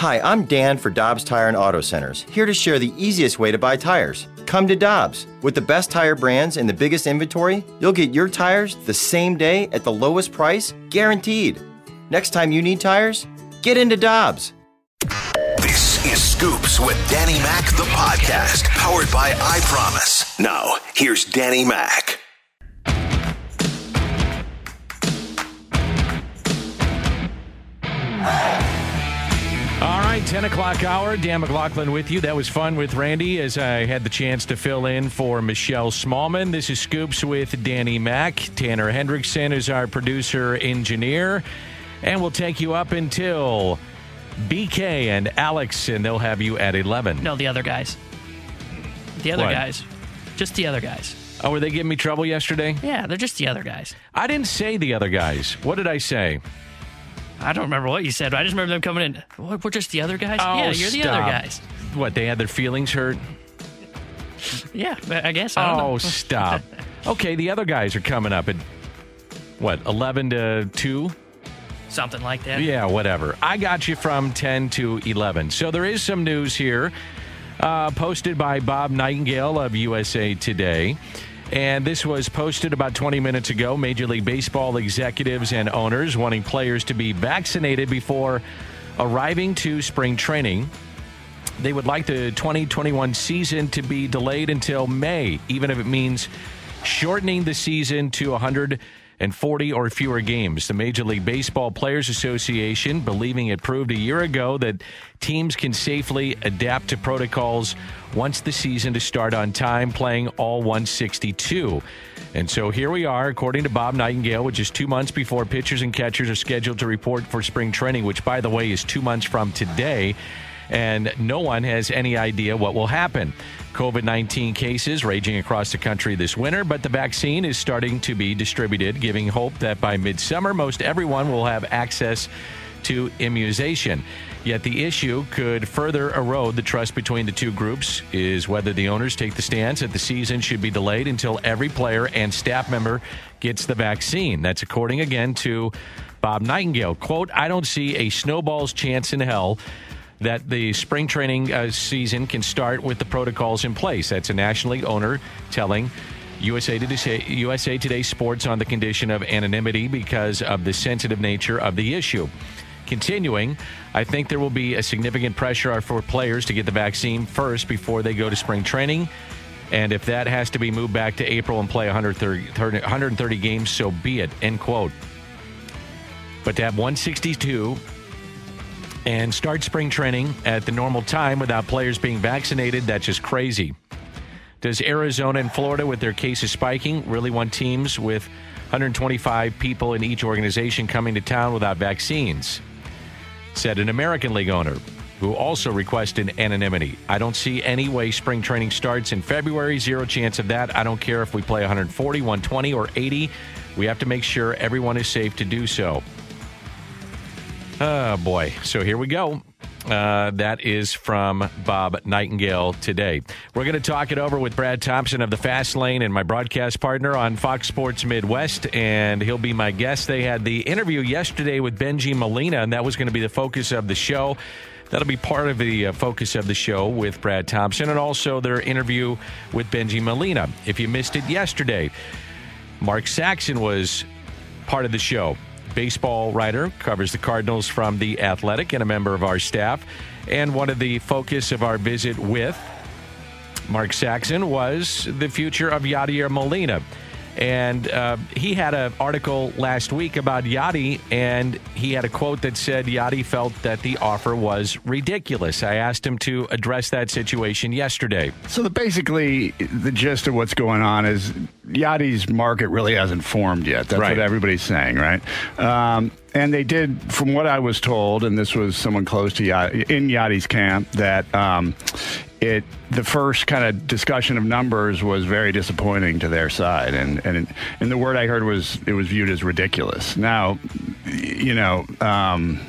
Hi, I'm Dan for Dobbs Tire and Auto Centers, here to share the easiest way to buy tires. Come to Dobbs. With the best tire brands and the biggest inventory, you'll get your tires the same day at the lowest price, guaranteed. Next time you need tires, get into Dobbs. This is Scoops with Danny Mac, the podcast, powered by I Promise. Now, here's Danny Mac. Right, 10 o'clock hour. Dan McLaughlin with you. That was fun with Randy as I had the chance to fill in for Michelle Smallmon. This is Scoops with Danny Mac. Tanner Hendrickson is our producer engineer. And we'll take you up until BK and Alex, and they'll have you at 11. No, the other guys. The other What? guys. Just the other guys. Oh, were they giving me trouble yesterday? Yeah, they're just the other guys. I didn't say the other guys. What did I say? I don't remember what you said. But I just remember them coming in. What, we're just the other guys? Oh, yeah, you're the other guys. What, they had their feelings hurt? Yeah, I guess. I Oh, stop. okay, the other guys are coming up at what, 11 to 2? Something like that. Yeah, whatever. I got you from 10 to 11. So there is some news here uh, posted by Bob Nightingale of USA Today. And this was posted about 20 minutes ago. Major League Baseball executives and owners wanting players to be vaccinated before arriving to spring training. They would like the 2021 season to be delayed until May, even if it means shortening the season to 140 or fewer games. The Major League Baseball Players Association, believing it proved a year ago that teams can safely adapt to protocols once the season to start on time, playing all 162. And so here we are, according to Bob Nightingale, which is two months before pitchers and catchers are scheduled to report for spring training, which, by the way, is two months from today and no one has any idea what will happen. COVID 19 cases raging across the country this winter, but the vaccine is starting to be distributed, giving hope that by midsummer, most everyone will have access to immunization. Yet the issue could further erode the trust between the two groups is whether the owners take the stance that the season should be delayed until every player and staff member gets the vaccine. That's according again to Bob Nightingale. Quote, I don't see a snowball's chance in hell that the spring training uh, season can start with the protocols in place. That's a National League owner telling USA Today, USA Today Sports on the condition of anonymity because of the sensitive nature of the issue. Continuing, I think there will be a significant pressure for players to get the vaccine first before they go to spring training. And if that has to be moved back to April and play 130, 130 games, so be it. End quote. But to have 162 and start spring training at the normal time without players being vaccinated, that's just crazy. Does Arizona and Florida, with their cases spiking, really want teams with 125 people in each organization coming to town without vaccines? Said an American League owner who also requested anonymity. I don't see any way spring training starts in February. Zero chance of that. I don't care if we play 140, 120, or 80. We have to make sure everyone is safe to do so. Oh, boy. So here we go. Uh, that is from Bob Nightingale today. We're going to talk it over with Brad Thompson of the Fast Lane and my broadcast partner on Fox Sports Midwest, and he'll be my guest. They had the interview yesterday with Bengie Molina, and that was going to be the focus of the show. That'll be part of the uh, focus of the show with Brad Thompson and also their interview with Bengie Molina. If you missed it yesterday, Mark Saxon was part of the show. Baseball writer, covers the Cardinals from The Athletic, and a member of our staff. And one of the focus of our visit with Mark Saxon was the future of Yadier Molina. And uh, he had an article last week about Yadi, and he had a quote that said Yadi felt that the offer was ridiculous. I asked him to address that situation yesterday. So the, basically, the gist of what's going on is Yadi's market really hasn't formed yet. That's Right. what everybody's saying, right? Um, and they did, from what I was told, and this was someone close to Yadi, in Yadi's camp, that um, it the first kind of discussion of numbers was very disappointing to their side, and and and the word I heard was it was viewed as ridiculous. Now, you know. Um,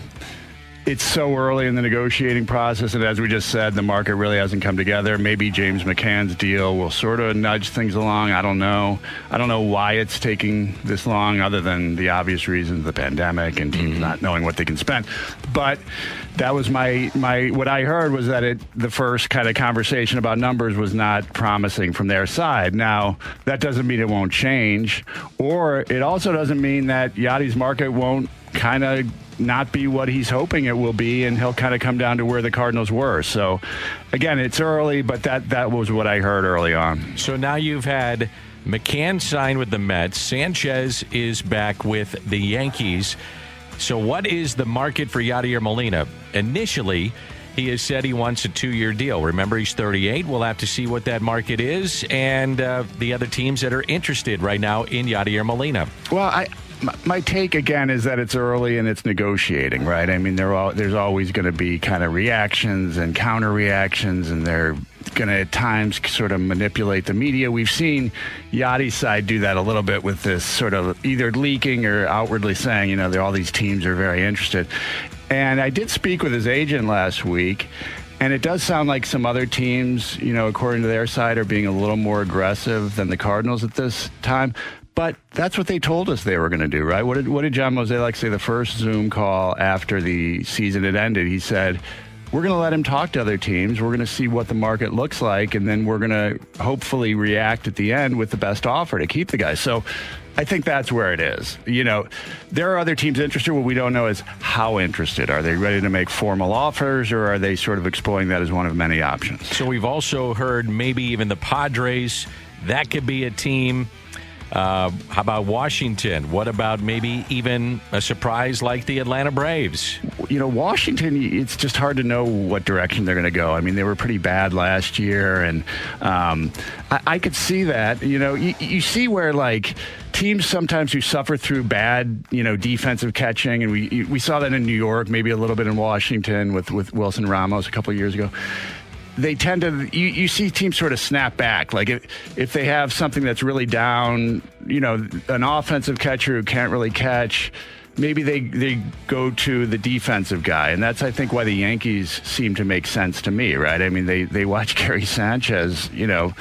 it's so early in the negotiating process, and as we just said, the market really hasn't come together. Maybe James McCann's deal will sort of nudge things along. I don't know. I don't know why it's taking this long, other than the obvious reasons, the pandemic and teams mm-hmm. not knowing what they can spend. But that was my my what I heard was that it the first kind of conversation about numbers was not promising from their side. Now that doesn't mean it won't change, or it also doesn't mean that Yadi's market won't kind of not be what he's hoping it will be, and he'll kind of come down to where the Cardinals were. So, again, it's early, but that that was what I heard early on. So now you've had McCann sign with the Mets. Sanchez is back with the Yankees. So, what is the market for Yadier Molina? Initially, he has said he wants a two year deal. Remember, he's 38. We'll have to see what that market is and uh, the other teams that are interested right now in Yadier Molina. Well, I, my, take again is that it's early and it's negotiating, right? I mean, all, there's always going to be kind of reactions and counter reactions, and they're going to at times sort of manipulate the media. We've seen Yadi's side do that a little bit with this sort of either leaking or outwardly saying, you know, all these teams are very interested. And I did speak with his agent last week. And it does sound like some other teams, you know, according to their side, are being a little more aggressive than the Cardinals at this time. But that's what they told us they were going to do, right? What did, what did John Mozeliak say the first Zoom call after the season had ended? He said, we're going to let him talk to other teams. We're going to see what the market looks like, and then we're going to hopefully react at the end with the best offer to keep the guy. So I think that's where it is. You know, there are other teams interested. What we don't know is how interested. Are they ready to make formal offers, or are they sort of exploring that as one of many options? So we've also heard maybe even the Padres. That could be a team uh, how about Washington? What about maybe even a surprise like the Atlanta Braves? You know, Washington, it's just hard to know what direction they're going to go. I mean, they were pretty bad last year, and um, I, I, could see that. You know, you, you see where, like, teams sometimes who suffer through bad, you know, defensive catching, and we we saw that in New York, maybe a little bit in Washington with with Wilson Ramos a couple years ago they tend to you, you see teams sort of snap back. Like if, if they have something that's really down you know an offensive catcher who can't really catch maybe they they go to the defensive guy, and that's I think why the Yankees seem to make sense to me, right? I mean, they they watch Gary Sanchez, you know,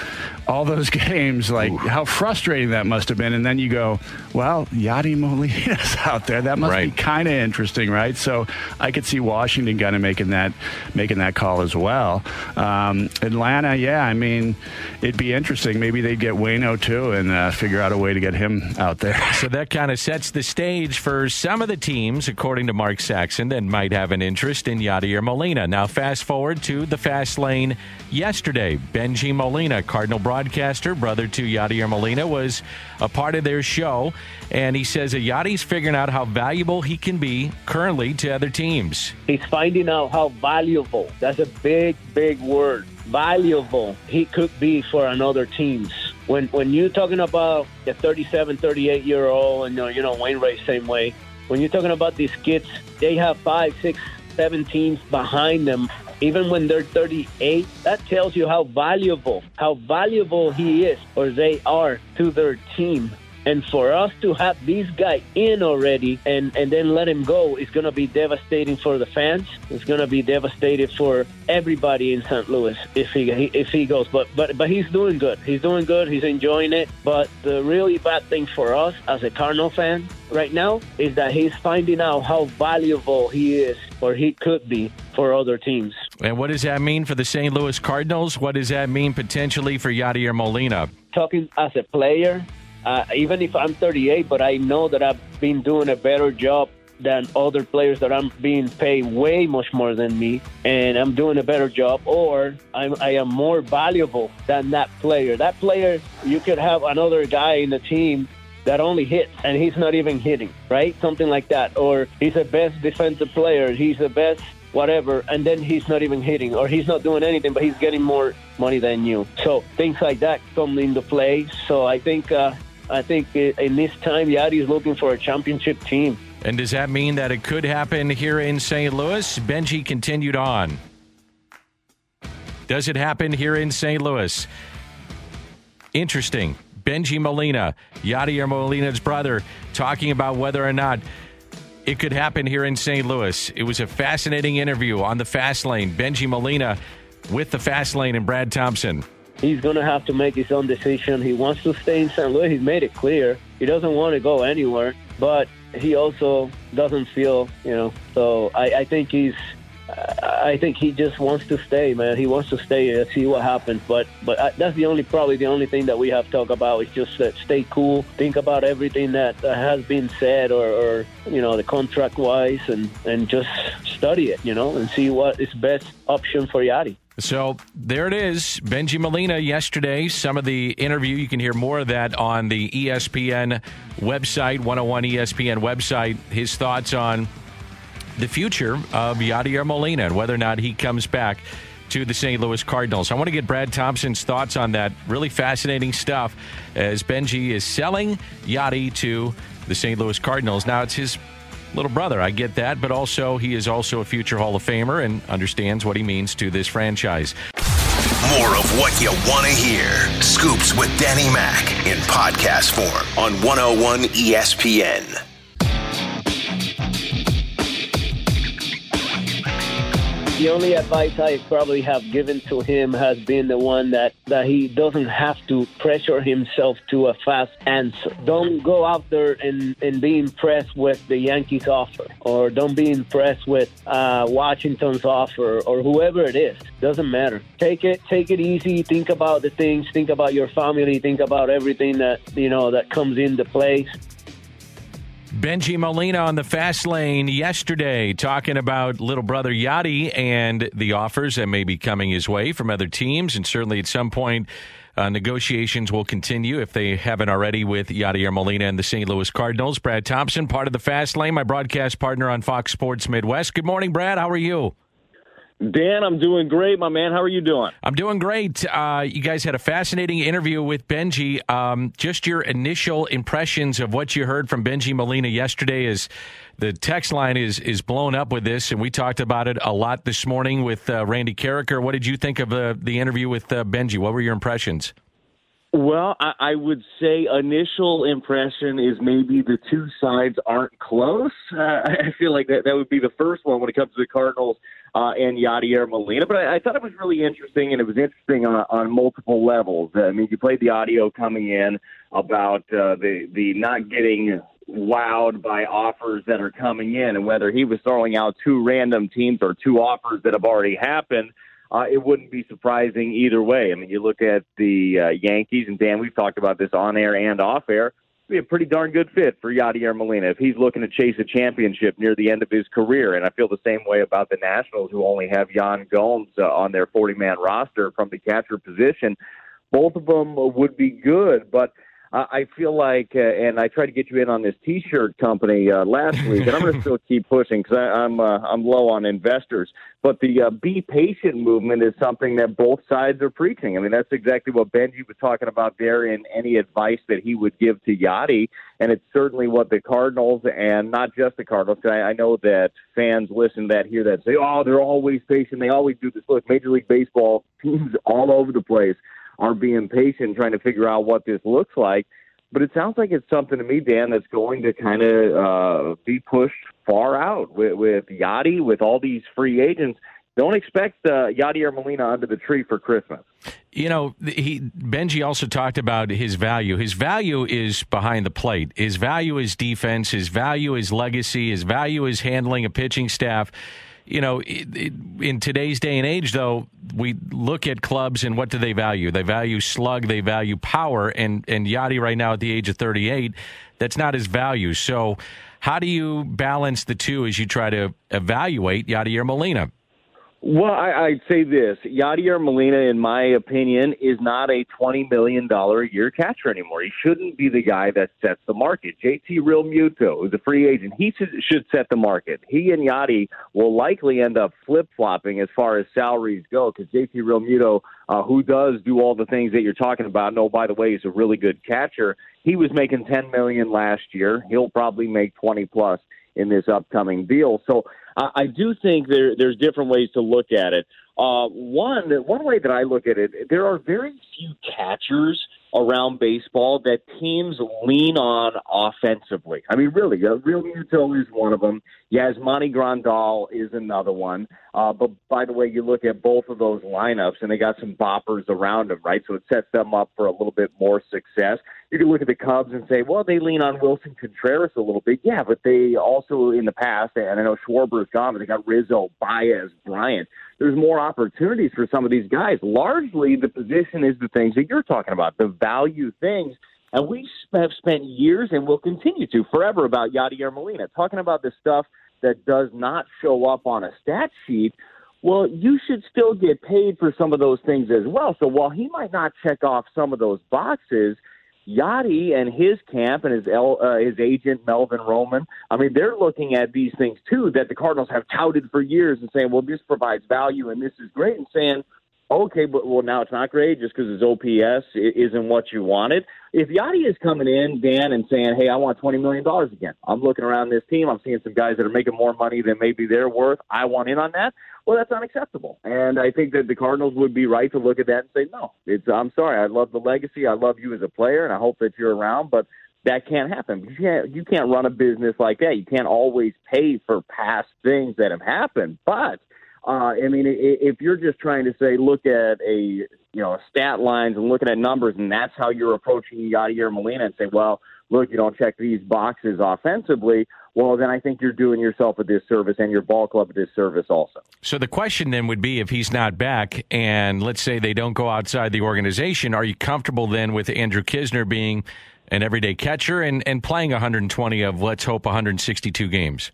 all those games, like Ooh. how frustrating that must have been, and then you go, well, Yadi Molina's out there, that must right. be kind of interesting, right? So I could see Washington kind of making that making that call as well. Um, Atlanta, yeah, I mean, it'd be interesting. Maybe they'd get Wayno too, and uh, figure out a way to get him out there. So that kind of sets the stage for some of the teams, according to Mark Saxon, that might have an interest in Yadier Molina. Now, fast forward to the fast lane yesterday. Bengie Molina, Cardinal broadcaster, brother to Yadier Molina, was a part of their show, and he says that Yadi's figuring out how valuable he can be currently to other teams. He's finding out how valuable. That's a big, big word. Valuable he could be for another teams when when you're talking about a 37, 38 year old, and you know Wainwright same way, when you're talking about these kids, they have five, six, seven teams behind them. Even when they're 38, that tells you how valuable, how valuable he is or they are to their team. And for us to have this guy in already and, and then let him go is going to be devastating for the fans. It's going to be devastating for everybody in St. Louis if he if he goes. But but but he's doing good. He's doing good. He's enjoying it. But the really bad thing for us as a Cardinal fan right now is that he's finding out how valuable he is or he could be for other teams. And what does that mean for the St. Louis Cardinals? What does that mean potentially for Yadier Molina? Talking as a player, uh, even if I'm 38, but I know that I've been doing a better job than other players that I'm being paid way much more than me, and I'm doing a better job, or I'm, I am more valuable than that player. That player, you could have another guy in the team that only hits and he's not even hitting, right? Something like that. Or he's the best defensive player, he's the best whatever, and then he's not even hitting or he's not doing anything, but he's getting more money than you. So things like that come into play. So I think uh, I think in this time, Yadi is looking for a championship team. And does that mean that it could happen here in St. Louis? Bengie continued on. Does it happen here in St. Louis? Interesting. Bengie Molina, Yadier Molina's brother, talking about whether or not it could happen here in St. Louis. It was a fascinating interview on the fast lane. Bengie Molina with the fast lane and Brad Thompson. He's going to have to make his own decision. He wants to stay in St. Louis. He's made it clear. He doesn't want to go anywhere, but he also doesn't feel, you know. So I, I think he's I think he just wants to stay, man. He wants to stay and see what happens. But but I, that's the only probably the only thing that we have to talk about is just uh, stay cool, think about everything that has been said or, or you know the contract wise, and and just study it, you know, and see what is best option for Yadi. So there it is. Bengie Molina yesterday. Some of the interview, you can hear more of that on the ESPN website, 101 ESPN website. His thoughts on the future of Yadier Molina and whether or not he comes back to the St. Louis Cardinals. I want to get Brad Thompson's thoughts on that. Really fascinating stuff as Bengie is selling Yadi to the St. Louis Cardinals. Now it's his little brother. I get that, but also he is also a future Hall of Famer and understands what he means to this franchise. More of what you want to hear. Scoops with Danny Mac in podcast form on 101 ESPN. The only advice I probably have given to him has been the one that, that he doesn't have to pressure himself to a fast answer. Don't go out there and, and be impressed with the Yankees offer, or don't be impressed with uh, Washington's offer, or whoever it is. Doesn't matter. Take it, take it easy. Think about the things. Think about your family. Think about everything that you know that comes into place. Bengie Molina on the fast lane yesterday talking about little brother Yadi and the offers that may be coming his way from other teams. And certainly at some point, uh, negotiations will continue if they haven't already with Yadier Molina and the St. Louis Cardinals. Brad Thompson, part of the fast lane, my broadcast partner on Fox Sports Midwest. Good morning, Brad. How are you? Dan, I'm doing great, my man. How are you doing? I'm doing great. Uh, you guys had a fascinating interview with Bengie. Um, just your initial impressions of what you heard from Bengie Molina yesterday is the text line is is blown up with this, and we talked about it a lot this morning with uh, Randy Karraker. What did you think of uh, the interview with uh, Bengie? What were your impressions? Well, I, I would say initial impression is maybe the two sides aren't close. Uh, I feel like that that would be the first one when it comes to the Cardinals uh, and Yadier Molina. But I, I thought it was really interesting, and it was interesting on, on multiple levels. I mean, you played the audio coming in about uh, the the not getting wowed by offers that are coming in, and whether he was throwing out two random teams or two offers that have already happened. Uh, it wouldn't be surprising either way. I mean, you look at the uh, Yankees, and Dan, we've talked about this on air and off air be a pretty darn good fit for Yadier Molina if he's looking to chase a championship near the end of his career. And I feel the same way about the Nationals, who only have Yan Gomes uh, on their 40 man roster from the catcher position. Both of them would be good, but I feel like, uh, and I tried to get you in on this T-shirt company uh, last week, and I'm going to still keep pushing because I'm uh, I'm low on investors. But the uh, be patient movement is something that both sides are preaching. I mean, that's exactly what Bengie was talking about there in any advice that he would give to Yadi, and it's certainly what the Cardinals and not just the Cardinals. Cause I, I know that fans listen to that hear that say, "Oh, they're always patient. They always do this." Look, Major League Baseball teams all over the place are being patient, trying to figure out what this looks like. But it sounds like it's something to me, Dan, that's going to kind of uh, be pushed far out with, with Yadi, with all these free agents. Don't expect uh, Yadier Molina under the tree for Christmas. You know, he Bengie also talked about his value. His value is behind the plate. His value is defense. His value is legacy. His value is handling a pitching staff you know, in today's day and age, though, we look at clubs and what do they value? They value slug, they value power, and and Yadi right now at the age of 38, that's not his value. So, how do you balance the two as you try to evaluate Yadier Molina? Well, I, I'd say this: Yadier Molina, in my opinion, is not a twenty million dollar a year catcher anymore. He shouldn't be the guy that sets the market. JT Realmuto is a free agent. He should, should set the market. He and Yadi will likely end up flip flopping as far as salaries go because JT Realmuto, uh, who does do all the things that you're talking about, and oh by the way, he's a really good catcher. He was making ten million last year. He'll probably make twenty plus in this upcoming deal. So I, I do think there there's different ways to look at it. Uh, one one way that I look at it, there are very few catchers around baseball that teams lean on offensively. I mean, really, Realmuto is one of them. Yasmani Grandal is another one. Uh, but by the way, you look at both of those lineups, and they got some boppers around them, right? So it sets them up for a little bit more success. You can look at the Cubs and say, well, they lean on Willson Contreras a little bit. Yeah, but they also in the past, and I know Schwarber is gone, but they got Rizzo, Baez, Bryant there's more opportunities for some of these guys. Largely, the position is the things that you're talking about, the value things. And we have spent years and will continue to forever about Yadier Molina, talking about this stuff that does not show up on a stat sheet. Well, you should still get paid for some of those things as well. So while he might not check off some of those boxes, Yadi and his camp and his uh, his agent Melvin Roman, I mean, they're looking at these things too that the Cardinals have touted for years and saying, well, this provides value and this is great, and saying, okay, but well, now it's not great just because his OPS isn't what you wanted. If Yadi is coming in, Dan, and saying, hey, I want twenty million dollars again, I'm looking around this team, I'm seeing some guys that are making more money than maybe they're worth. I want in on that well, that's unacceptable. And I think that the Cardinals would be right to look at that and say, no, it's, I'm sorry. I love the legacy. I love you as a player, and I hope that you're around, but that can't happen. You can't, you can't run a business like that. You can't always pay for past things that have happened. But, uh, I mean, if you're just trying to say, look at a, you know, stat lines and looking at numbers, and that's how you're approaching Yadier Molina and say, well, look, you don't check these boxes offensively, well, then I think you're doing yourself a disservice and your ball club a disservice also. So the question then would be if he's not back and let's say they don't go outside the organization, are you comfortable then with Andrew Knizner being an everyday catcher and, and playing 120 of, let's hope, 162 games?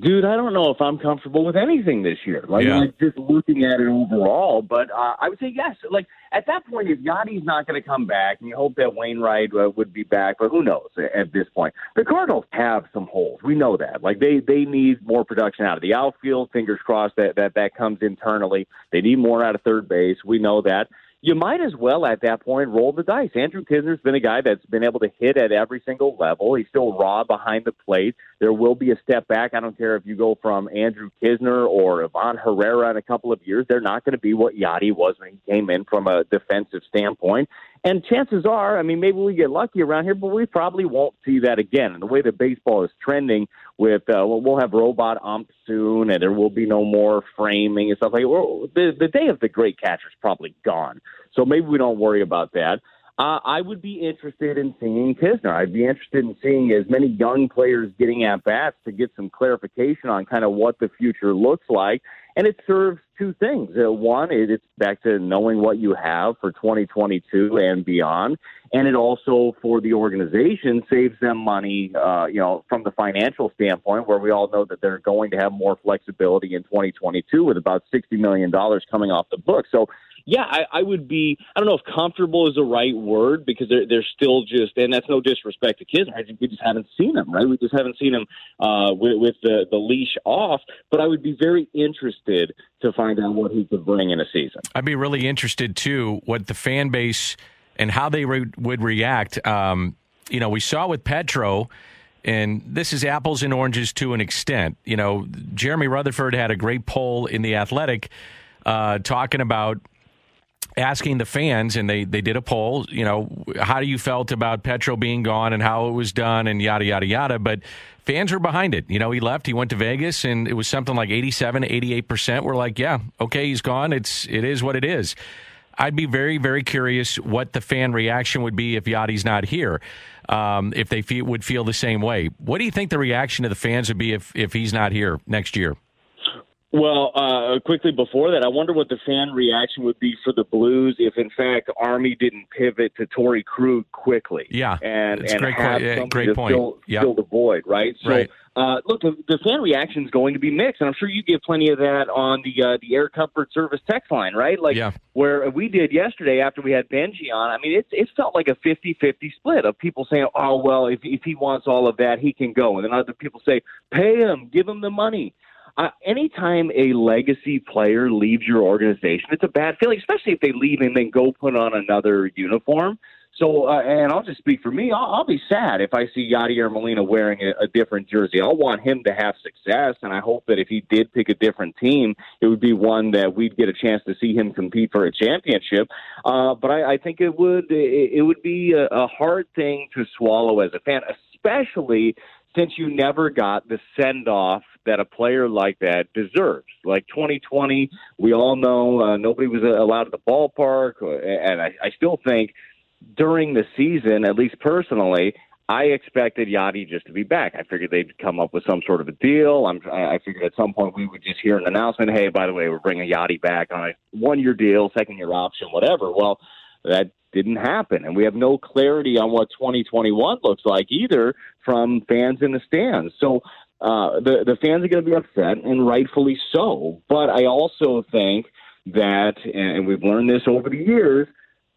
Dude, I don't know if I'm comfortable with anything this year. Like, yeah. like just looking at it overall, but uh, I would say yes. Like at that point, if Yadi's not going to come back, and you hope that Wainwright uh, would be back, but who knows at this point? The Cardinals have some holes. We know that. Like they they need more production out of the outfield. Fingers crossed that that that comes internally. They need more out of third base. We know that you might as well at that point roll the dice. Andrew Knizner's been a guy that's been able to hit at every single level. He's still raw behind the plate. There will be a step back. I don't care if you go from Andrew Knizner or Ivan Herrera in a couple of years. They're not going to be what Yadi was when he came in from a defensive standpoint. And chances are, I mean, maybe we get lucky around here, but we probably won't see that again. And the way that baseball is trending, with uh, we'll have robot umps soon, and there will be no more framing and stuff like. Well, the the day of the great catcher is probably gone, so maybe we don't worry about that. Uh, I would be interested in seeing Knizner. I'd be interested in seeing as many young players getting at bats to get some clarification on kind of what the future looks like. And it serves two things. Uh, one, it's back to knowing what you have for 2022 and beyond. And it also, for the organization, saves them money, uh, you know, from the financial standpoint, where we all know that they're going to have more flexibility in 2022 with about $60 million coming off the book. So yeah, I, I would be. I don't know if comfortable is the right word because they're they're still just, and that's no disrespect to kids. We just haven't seen them, right? We just haven't seen them uh, with, with the the leash off. But I would be very interested to find out what he could bring in a season. I'd be really interested too what the fan base and how they re- would react. Um, you know, we saw with Petro and this is apples and oranges to an extent. You know, Jeremy Rutherford had a great poll in the Athletic uh, talking about asking the fans, and they, they did a poll, you know, how do you felt about Petro being gone and how it was done and yada, yada, yada. But fans were behind it. You know, he left, he went to Vegas, and it was something like 87, 88% were like, yeah, okay, he's gone. It's, it is what it is. I'd be very, very curious what the fan reaction would be if Yadi's not here. Um, if they would feel the same way. What do you think the reaction of the fans would be if, if he's not here next year? Well, uh, quickly before that, I wonder what the fan reaction would be for the Blues if, in fact, Army didn't pivot to Torey Krug quickly. Yeah, and and great, have yeah, great point. Fill, yep. fill the void, right? So, right. Uh, look, the, the, fan reaction is going to be mixed, and I'm sure you get plenty of that on the uh, the Air Comfort Service text line, right? Like yeah. where we did yesterday after we had Bengie on. I mean, it it felt like a 50-50 split of people saying, "Oh well, if if he wants all of that, he can go," and then other people say, "Pay him, give him the money." Uh, anytime a legacy player leaves your organization, it's a bad feeling, especially if they leave and then go put on another uniform. So, uh, and I'll just speak for me. I'll, I'll be sad if I see Yadier Molina wearing a, a different jersey. I'll want him to have success, and I hope that if he did pick a different team, it would be one that we'd get a chance to see him compete for a championship. Uh, but I, I think it would it, it would be a, a hard thing to swallow as a fan, especially since you never got the send off that a player like that deserves. Like 2020, we all know uh, nobody was allowed at the ballpark, uh, and I, I still think during the season, at least personally, I expected Yadi just to be back. I figured they'd come up with some sort of a deal. I'm, I figured at some point we would just hear an announcement, "Hey, by the way, we're bringing Yadi back on a one-year deal, second-year option, whatever." Well, that didn't happen, and we have no clarity on what 2021 looks like either from fans in the stands. So uh, the the fans are going to be upset, and rightfully so. But I also think that, and we've learned this over the years,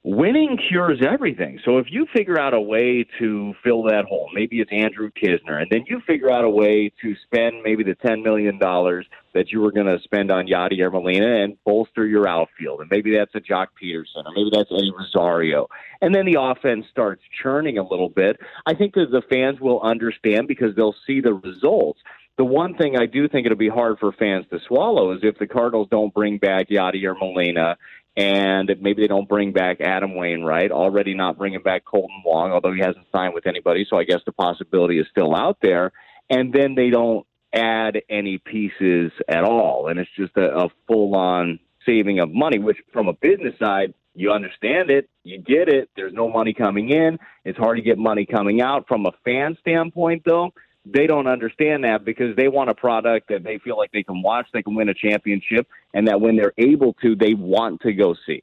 winning cures everything. So if you figure out a way to fill that hole, maybe it's Andrew Knizner, and then you figure out a way to spend maybe the ten million dollars that you were going to spend on Yadier Molina and bolster your outfield, and maybe that's a Joc Pederson, or maybe that's Eddie Rosario, and then the offense starts churning a little bit. I think that the fans will understand because they'll see the results. The one thing I do think it'll be hard for fans to swallow is if the Cardinals don't bring back Yadier Molina and maybe they don't bring back Adam Wainwright, already not bringing back Kolten Wong, although he hasn't signed with anybody, so I guess the possibility is still out there. And then they don't add any pieces at all, and it's just a, a full on saving of money, which from a business side, you understand it, you get it. There's no money coming in. It's hard to get money coming out. From a fan standpoint, though, they don't understand that because they want a product that they feel like they can watch, they can win a championship, and that when they're able to, they want to go see.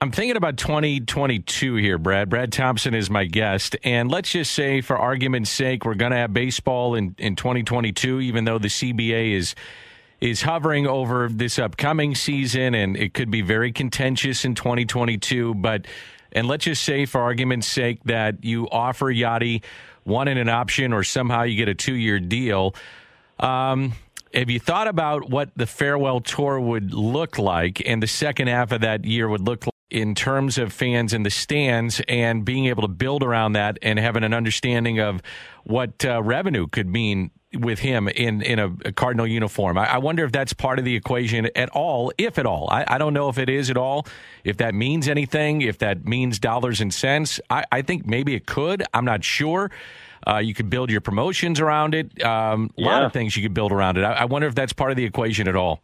I'm thinking about 2022 here, Brad. Brad Thompson is my guest. And let's just say, for argument's sake, we're going to have baseball in, in 2022, even though the CBA is is hovering over this upcoming season and it could be very contentious in 2022. But, and let's just say, for argument's sake, that you offer Yadi one in an option or somehow you get a two year deal. Um, have you thought about what the farewell tour would look like and the second half of that year would look like in terms of fans in the stands and being able to build around that and having an understanding of what uh, revenue could mean with him in in a, a Cardinal uniform. I, I, wonder if that's part of the equation at all, if at all. I, I, don't know if it is at all. If that means anything, if that means dollars and cents, I, I think maybe it could. I'm not sure. Uh, you could build your promotions around it. Um, a yeah. lot of things you could build around it. I, I wonder if that's part of the equation at all.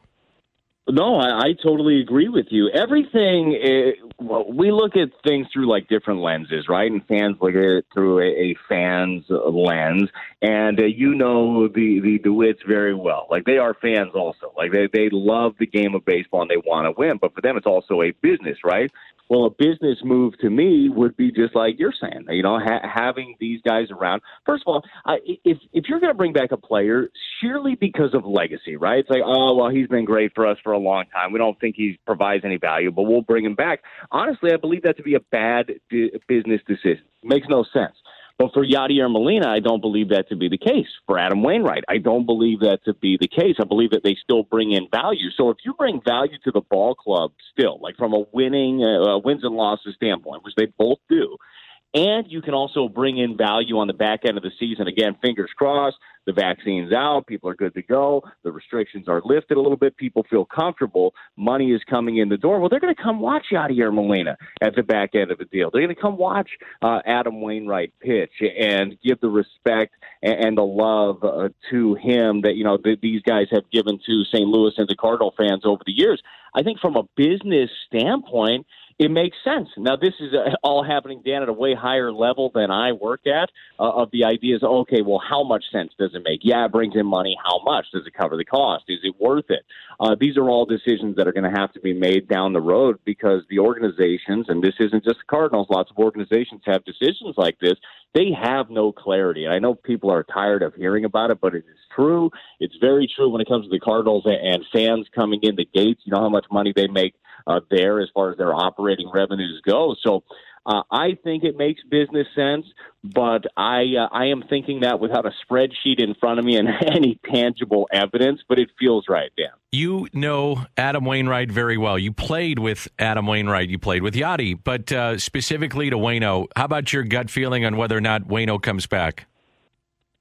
No, I, I totally agree with you. Everything, is, eh, well, we look at things through like different lenses, right? And fans look at it through a, a fan's lens. And uh, you know the the DeWitts very well. Like they are fans also. Like they they love the game of baseball and they want to win. But for them, it's also a business, right? Well, a business move to me would be just like you're saying, you know, ha- having these guys around. First of all, I, if if you're going to bring back a player, surely because of legacy, right? It's like, oh, well, he's been great for us for a long time. We don't think he provides any value, but we'll bring him back. Honestly, I believe that to be a bad di- business decision. Makes no sense. But for Yadier Molina, I don't believe that to be the case. For Adam Wainwright, I don't believe that to be the case. I believe that they still bring in value. So if you bring value to the ball club still, like from a winning, uh, wins and losses standpoint, which they both do, and you can also bring in value on the back end of the season. Again, fingers crossed, the vaccine's out, people are good to go, the restrictions are lifted a little bit, people feel comfortable, money is coming in the door. Well, they're going to come watch Yadier Molina at the back end of the deal. They're going to come watch uh, Adam Wainwright pitch and give the respect and, the love uh, to him that, you know, th- these guys have given to St. Louis and the Cardinal fans over the years. I think from a business standpoint, it makes sense. Now, this is uh, all happening, Dan, at a way higher level than I work at. Uh, of the ideas, okay, well, how much sense does it make? Yeah, it brings in money. How much does it cover the cost? Is it worth it? Uh, these are all decisions that are going to have to be made down the road because the organizations, and this isn't just the Cardinals, lots of organizations have decisions like this. They have no clarity. I know people are tired of hearing about it, but it is true. It's very true when it comes to the Cardinals and fans coming in the gates. You know how much money they make uh, there as far as their operating revenues go. So Uh, I think it makes business sense, but I uh, I am thinking that without a spreadsheet in front of me and any tangible evidence. But it feels right, Dan. You know Adam Wainwright very well. You played with Adam Wainwright. You played with Yadi, but uh, specifically to Wayno, how about your gut feeling on whether or not Wayno comes back?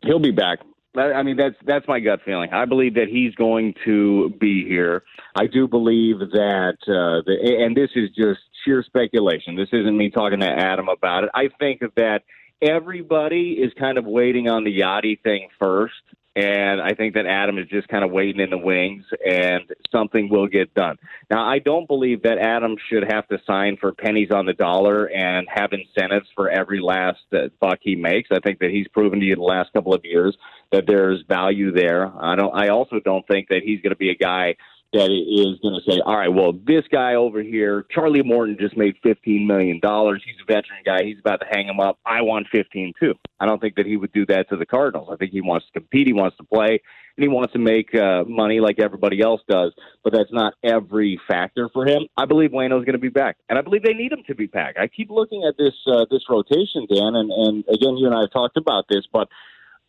He'll be back. I mean, that's that's my gut feeling. I believe that he's going to be here. I do believe that, uh, the, and this is just sheer speculation. This isn't me talking to Adam about it. I think that everybody is kind of waiting on the Yadi thing first, and I think that Adam is just kind of waiting in the wings, and something will get done. Now, I don't believe that Adam should have to sign for pennies on the dollar and have incentives for every last uh, buck he makes. I think that he's proven to you the last couple of years that there's value there. I don't. I also don't think that he's going to be a guy that is going to say, all right, well, this guy over here, Charlie Morton just made $15 million. He's a veteran guy. He's about to hang him up. I want 15 too. I don't think that he would do that to the Cardinals. I think he wants to compete. He wants to play and he wants to make uh, money like everybody else does, but that's not every factor for him. I believe Wayno's going to be back, and I believe they need him to be back. I keep looking at this uh, this rotation, Dan, and, and again, you and I have talked about this, but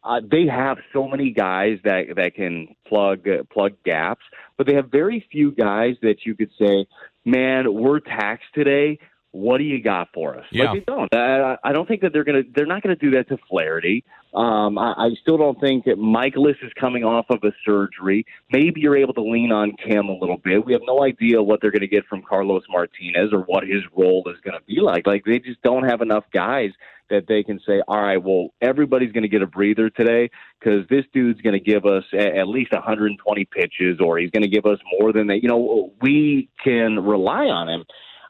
uh, they have so many guys that that can plug uh, plug gaps, but they have very few guys that you could say, "Man, we're taxed today. What do you got for us?" Yeah. Like they don't. I, I don't think that they're gonna. They're not gonna do that to Flaherty. Um, I, I still don't think that Mikolas is coming off of a surgery. Maybe you're able to lean on Kim a little bit. We have no idea what they're going to get from Carlos Martinez or what his role is going to be like. Like they just don't have enough guys that they can say, all right, well, everybody's going to get a breather today because this dude's going to give us a- at least 120 pitches or he's going to give us more than that. You know, we can rely on him.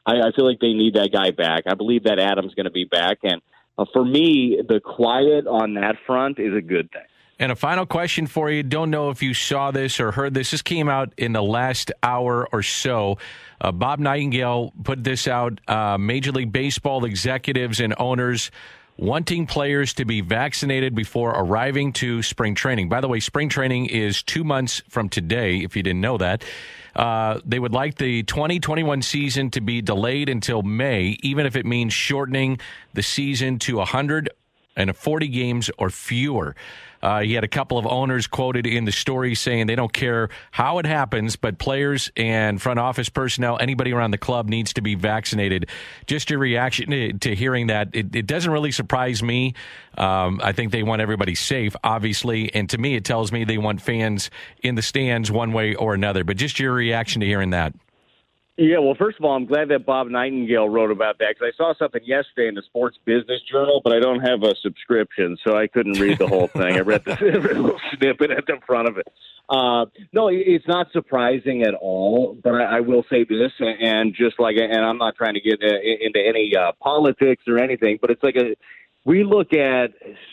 I, I feel like they need that guy back. I believe that Adam's going to be back. And uh, for me, the quiet on that front is a good thing. And a final question for you. Don't know if you saw this or heard this. This came out in the last hour or so. Uh, Bob Nightingale put this out. Uh, Major League Baseball executives and owners wanting players to be vaccinated before arriving to spring training. By the way, spring training is two months from today, if you didn't know that. Uh, they would like the 2021 season to be delayed until May, even if it means shortening the season to 100 and 40 games or fewer. Uh, he had a couple of owners quoted in the story saying they don't care how it happens, but players and front office personnel, anybody around the club needs to be vaccinated. Just your reaction to, hearing that, it, it, doesn't really surprise me. Um, I think they want everybody safe, obviously. And to me, it tells me they want fans in the stands one way or another. But just your reaction to hearing that. Yeah, well, first of all, I'm glad that Bob Nightingale wrote about that because I saw something yesterday in the Sports Business Journal, but I don't have a subscription, so I couldn't read the whole thing. I read the little snippet at the front of it. Uh, no, it's not surprising at all, but I, I will say this, and just like, and I'm not trying to get uh, into any uh, politics or anything, but it's like a, we look at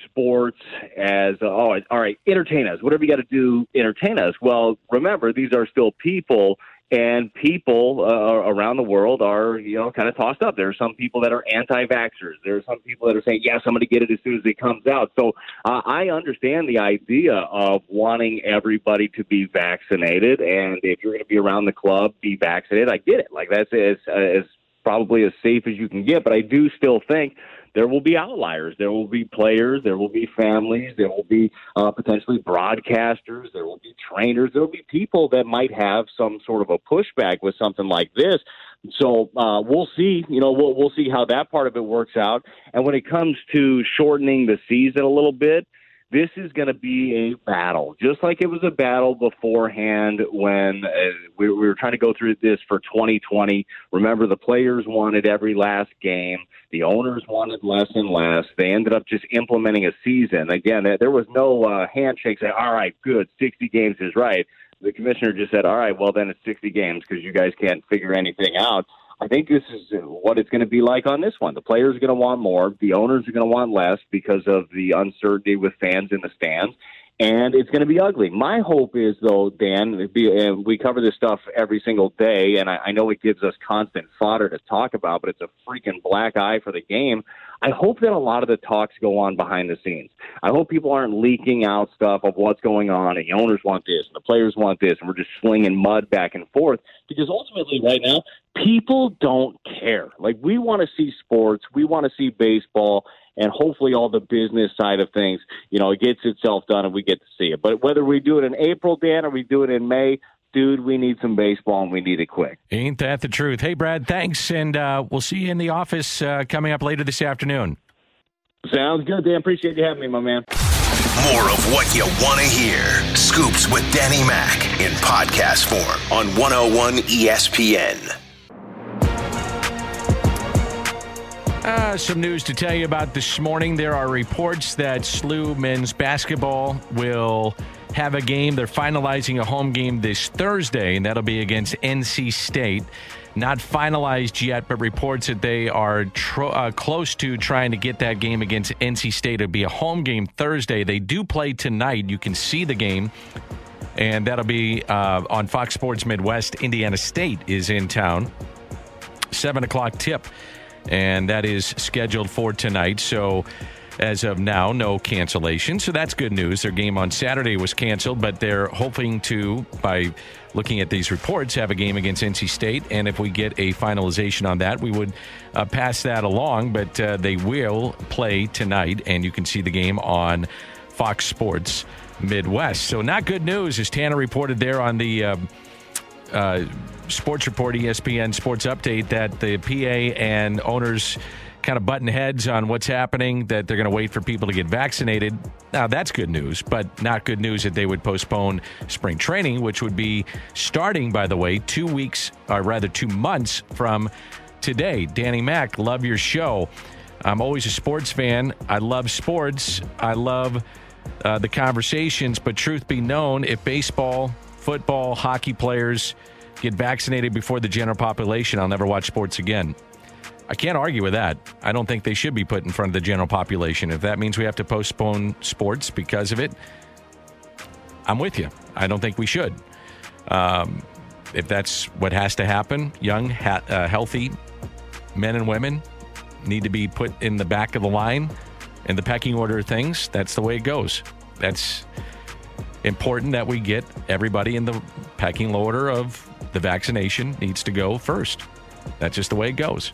sports as oh, all right, entertain us. Whatever you got to do, entertain us. Well, remember, these are still people and people uh, around the world are, you know, kind of tossed up. There are some people that are anti-vaxxers. There are some people that are saying, "Yes, I'm going to get it as soon as it comes out." So uh, I understand the idea of wanting everybody to be vaccinated, and if you're going to be around the club, be vaccinated. I get it. Like that's as as probably as safe as you can get. But I do still think there will be outliers. There will be players. There will be families. There will be uh, potentially broadcasters. There will be trainers. There will be people that might have some sort of a pushback with something like this. So uh, we'll see. You know, we'll we'll see how that part of it works out. And when it comes to shortening the season a little bit, this is going to be a battle, just like it was a battle beforehand when uh, we, we were trying to go through this for 2020. Remember, the players wanted every last game, the owners wanted less and less. They ended up just implementing a season. Again, there was no uh, handshake saying, all right, good, 60 games is right. The commissioner just said, all right, well, then it's 60 games because you guys can't figure anything out. I think this is what it's going to be like on this one. The players are going to want more. The owners are going to want less because of the uncertainty with fans in the stands. And it's going to be ugly. My hope is, though, Dan, and we cover this stuff every single day, and I know it gives us constant fodder to talk about, but it's a freaking black eye for the game. I hope that a lot of the talks go on behind the scenes. I hope people aren't leaking out stuff of what's going on, and the owners want this, and the players want this, and we're just slinging mud back and forth. Because ultimately, right now, people don't care. Like we want to see sports, we want to see baseball, and hopefully all the business side of things, you know, it gets itself done and we get to see it. But whether we do it in April, Dan, or we do it in May, dude, we need some baseball and we need it quick. Ain't that the truth? Hey, Brad, thanks, and uh, we'll see you in the office uh, coming up later this afternoon. Sounds good, Dan. Appreciate you having me, my man. More of what you want to hear. Scoops with Danny Mac in podcast form on 101 ESPN. Uh, some news to tell you about this morning. There are reports that SLU men's basketball will have a game. They're finalizing a home game this Thursday, and that'll be against NC State. Not finalized yet, but reports that they are tro- uh, close to trying to get that game against NC State. It'll be a home game Thursday. They do play tonight. You can see the game, and that'll be uh, on Fox Sports Midwest. Indiana State is in town. Seven o'clock tip, and that is scheduled for tonight. So as of now, no cancellation. So that's good news. Their game on Saturday was canceled, but they're hoping to, by looking at these reports, have a game against NC State. And if we get a finalization on that, we would uh, pass that along. But uh, they will play tonight, and you can see the game on Fox Sports Midwest. So not good news, as Tanner reported there on the. Uh, uh, sports report, ESPN Sports Update, that the PA and owners kind of button heads on what's happening, that they're going to wait for people to get vaccinated. Now, that's good news, but not good news that they would postpone spring training, which would be starting, by the way, two weeks, or rather two months from today. Danny Mac, love your show. I'm always a sports fan. I love sports. I love uh, the conversations, but truth be known, if baseball, football, hockey players get vaccinated before the general population, I'll never watch sports again. I can't argue with that. I don't think they should be put in front of the general population. If that means we have to postpone sports because of it, I'm with you. I don't think we should. Um, if that's what has to happen, young, ha- uh, healthy men and women need to be put in the back of the line in the pecking order of things. That's the way it goes. That's important that we get everybody in the pecking order of the vaccination needs to go first. That's just the way it goes.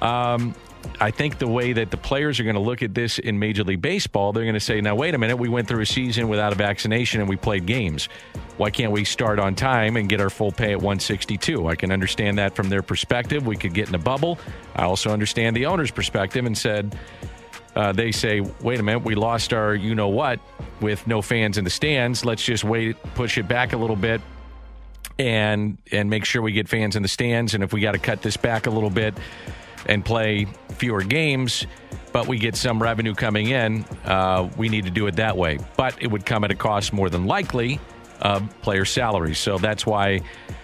Um, I think the way that the players are going to look at this in Major League Baseball, they're going to say, now, wait a minute, we went through a season without a vaccination and we played games. Why can't we start on time and get our full pay at 162? I can understand that from their perspective. We could get in a bubble. I also understand the owner's perspective and said, uh, they say, wait a minute, we lost our you know what with no fans in the stands. Let's just wait, push it back a little bit and and make sure we get fans in the stands. And if we got to cut this back a little bit, and play fewer games, but we get some revenue coming in, uh, we need to do it that way. But it would come at a cost more than likely of player salaries. So that's why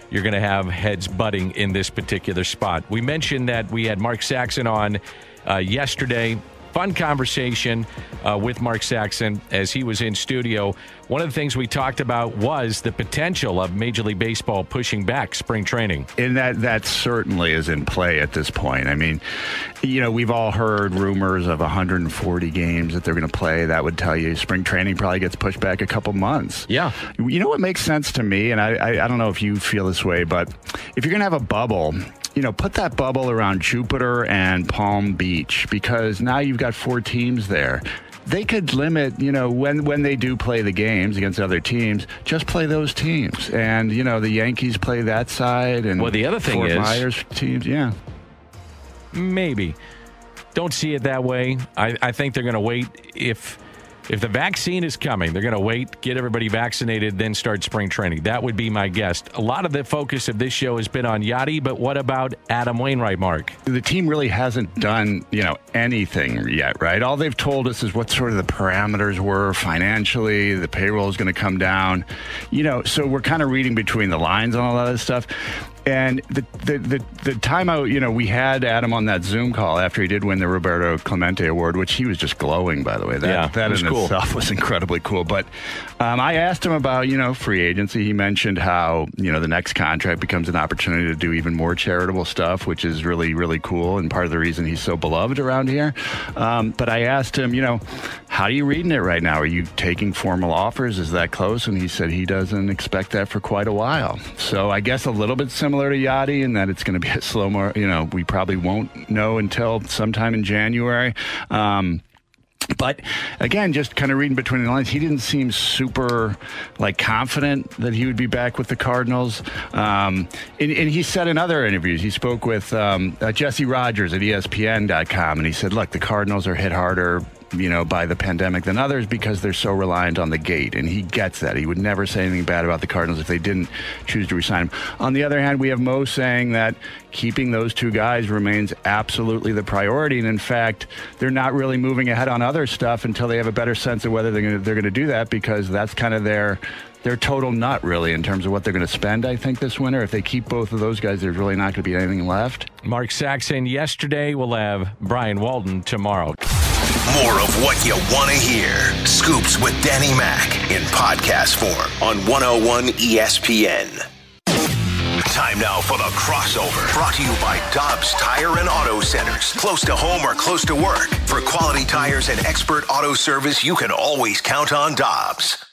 you're going to have heads butting in this particular spot. We mentioned that we had Mark Saxon on uh, yesterday fun conversation uh, with Mark Saxon as he was in studio. One of the things we talked about was the potential of Major League Baseball pushing back spring training. And that that certainly is in play at this point. I mean, you know, we've all heard rumors of 140 games that they're going to play. That would tell you spring training probably gets pushed back a couple months. Yeah. You know what makes sense to me, and I, I, I don't know if you feel this way, but if you're going to have a bubble, you know, put that bubble around Jupiter and Palm Beach because now you've got four teams there they could limit, you know, when when they do play the games against other teams, just play those teams. And you know, the Yankees play that side, and well, the other thing Fort is Myers teams, yeah, maybe don't see it that way. I, I think they're going to wait if if the vaccine is coming, they're going to wait, get everybody vaccinated, then start spring training. That would be my guess. A lot of the focus of this show has been on Yadi, but what about Adam Wainwright, Mark? The team really hasn't done, you know, anything yet, right? All they've told us is what sort of the parameters were financially, the payroll is going to come down. You know, so we're kind of reading between the lines on a lot of that stuff. And the, the, the, the timeout, you know, we had Adam on that Zoom call after he did win the Roberto Clemente Award, which he was just glowing, by the way. That, yeah, that in cool. itself was incredibly cool. But um, I asked him about, you know, free agency. He mentioned how, you know, the next contract becomes an opportunity to do even more charitable stuff, which is really, really cool and part of the reason he's so beloved around here. Um, but I asked him, you know, how are you reading it right now? Are you taking formal offers? Is that close? And he said he doesn't expect that for quite a while. So I guess a little bit similar similar to Yadi in that it's going to be a slow more. You know, we probably won't know until sometime in January. Um, but again, just kind of reading between the lines, he didn't seem super like confident that he would be back with the Cardinals. Um, and, and, he said in other interviews, he spoke with um, uh, Jesse Rogers at ESPN.com, and he said, "Look, the Cardinals are hit harder you know, by the pandemic than others because they're so reliant on the gate. And he gets that. He would never say anything bad about the Cardinals if they didn't choose to resign him. On the other hand, we have Mo saying that keeping those two guys remains absolutely the priority. And in fact, they're not really moving ahead on other stuff until they have a better sense of whether they're going to, they're do that because that's kind of their their total nut really in terms of what they're going to spend i think this winter if they keep both of those guys there's really not going to be anything left mark saxon yesterday we'll have brian walton tomorrow more of what you want to hear. Scoops with Danny Mac in podcast form on 101 ESPN. Time now for the crossover. Brought to you by Dobbs Tire and Auto Centers. Close to home or close to work. For quality tires and expert auto service, you can always count on Dobbs.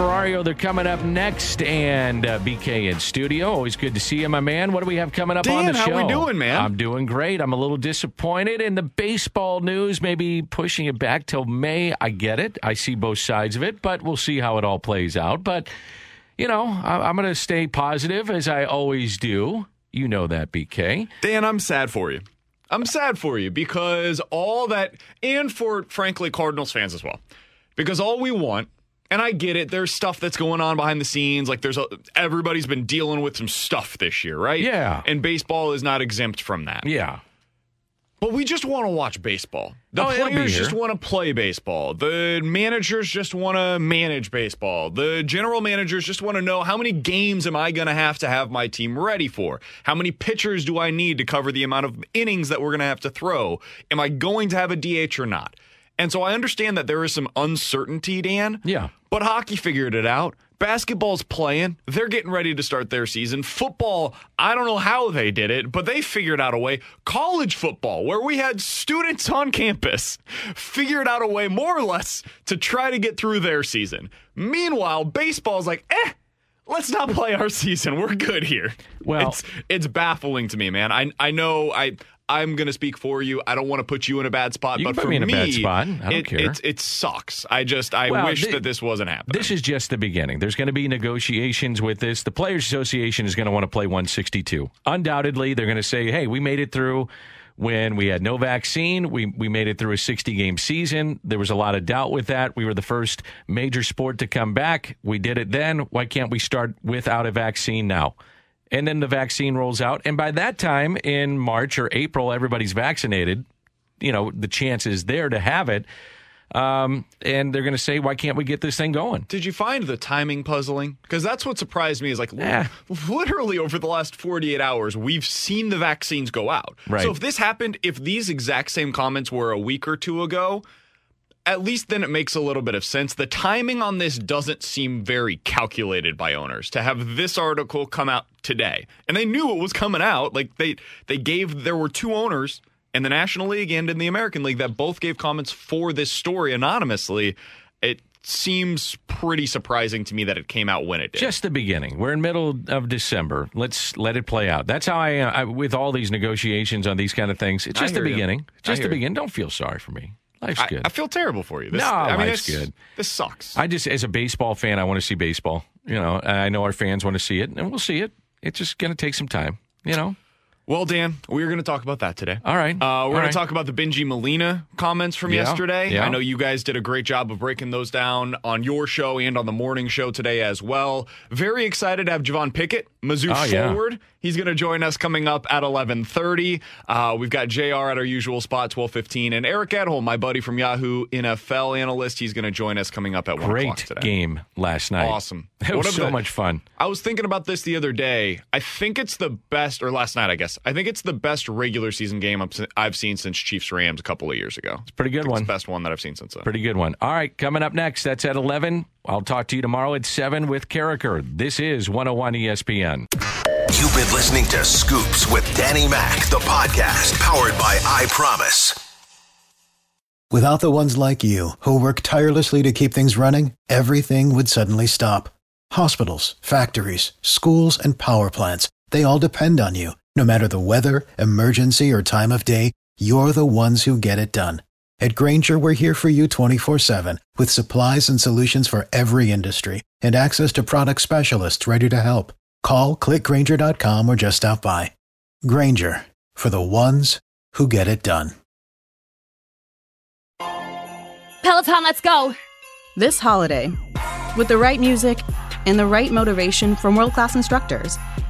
Ferrario, they're coming up next, and uh, BK in studio. Always good to see you, my man. What do we have coming up Dan, on the show? how we doing, man? I'm doing great. I'm a little disappointed in the baseball news, maybe pushing it back till May. I get it. I see both sides of it, but we'll see how it all plays out. But, you know, I- I'm going to stay positive as I always do. You know that, BK. Dan, I'm sad for you. I'm sad for you because all that, and for frankly, Cardinals fans as well, because all we want and I get it. There's stuff that's going on behind the scenes. Like there's a, everybody's been dealing with some stuff this year, right? Yeah. And baseball is not exempt from that. Yeah. But we just want to watch baseball. The Oh, players just want to play baseball. The managers just want to manage baseball. The general managers just want to know how many games am I going to have to have my team ready for? How many pitchers do I need to cover the amount of innings that we're going to have to throw? Am I going to have a DH or not? And so I understand that there is some uncertainty, Dan. Yeah. But hockey figured it out. Basketball's playing. They're getting ready to start their season. Football, I don't know how they did it, but they figured out a way. College football, where we had students on campus, figured out a way more or less to try to get through their season. Meanwhile, baseball's like, eh, let's not play our season. We're good here. Well- it's it's baffling to me, man. I I know I I'm gonna speak for you. I don't want to put you in a bad spot, You but put for me in a me, bad spot. I don't it, care. It, it sucks. I just I Well, wish thi- that this wasn't happening. This is just the beginning. There's going to be negotiations with this. The Players Association is going to want to play 162. Undoubtedly, they're going to say, hey, we made it through when we had no vaccine. We, we made it through a 60 game season. There was a lot of doubt with that. We were the first major sport to come back. We did it then. Why can't we start without a vaccine now? And then the vaccine rolls out. And by that time, in March or April, everybody's vaccinated. You know, the chance is there to have it. Um, and they're going to say, why can't we get this thing going? Did you find the timing puzzling? Because that's what surprised me. Is like Eh. literally over the last 48 hours, we've seen the vaccines go out. Right. So if this happened, if these exact same comments were a week or two ago, at least then it makes a little bit of sense. The timing on this doesn't seem very calculated by owners to have this article come out today. And they knew it was coming out. Like they they gave there were two owners in the National League and in the American League that both gave comments for this story anonymously. It seems pretty surprising to me that it came out when it did. Just the beginning. We're in middle of December. Let's let it play out. That's how I, uh, I with all these negotiations on these kind of things. It's just the hear you. beginning. Just the beginning. Don't feel sorry for me. Life's I, good. I feel terrible for you. This, No, I mean, life's this, good. This sucks. I just, as a baseball fan, I want to see baseball. You know, I know our fans want to see it, and we'll see it. It's just going to take some time. You know. Well, Dan, we're going to talk about that today. All right. Uh, we're going right. to talk about the Bengie Molina comments from Yeah, yesterday. yeah. I know you guys did a great job of breaking those down on your show and on the morning show today as well. Very excited to have Javon Pickett, Mizzou Oh, yeah. forward. He's going to join us coming up at 11:30. Uh, we've got Jr. at our usual spot, 12:15, and Eric Edholm, my buddy from Yahoo, NFL analyst. He's going to join us coming up at one o'clock Great today. game last night. Awesome. It was so the- much fun. I was thinking about this the other day. I think it's the best, or last night, I guess. I think it's the best regular season game I've seen since Chiefs Rams a couple of years ago. It's a Pretty good one. It's the best one that I've seen since then. Pretty good one. All right, coming up next. That's at 11. I'll talk to you tomorrow at 7 with Carricker. This is 101 ESPN. You've been listening to Scoops with Danny Mac, the podcast powered by I Promise. Without the ones like you, who work tirelessly to keep things running, everything would suddenly stop. Hospitals, factories, schools, and power plants, they all depend on you. No matter the weather, emergency, or time of day, you're the ones who get it done. At Grainger, we're here for you 24 7 with supplies and solutions for every industry and access to product specialists ready to help. Call clickgrainger.com or just stop by. Grainger for the ones who get it done. Peloton, let's go! This holiday, with the right music and the right motivation from world class instructors,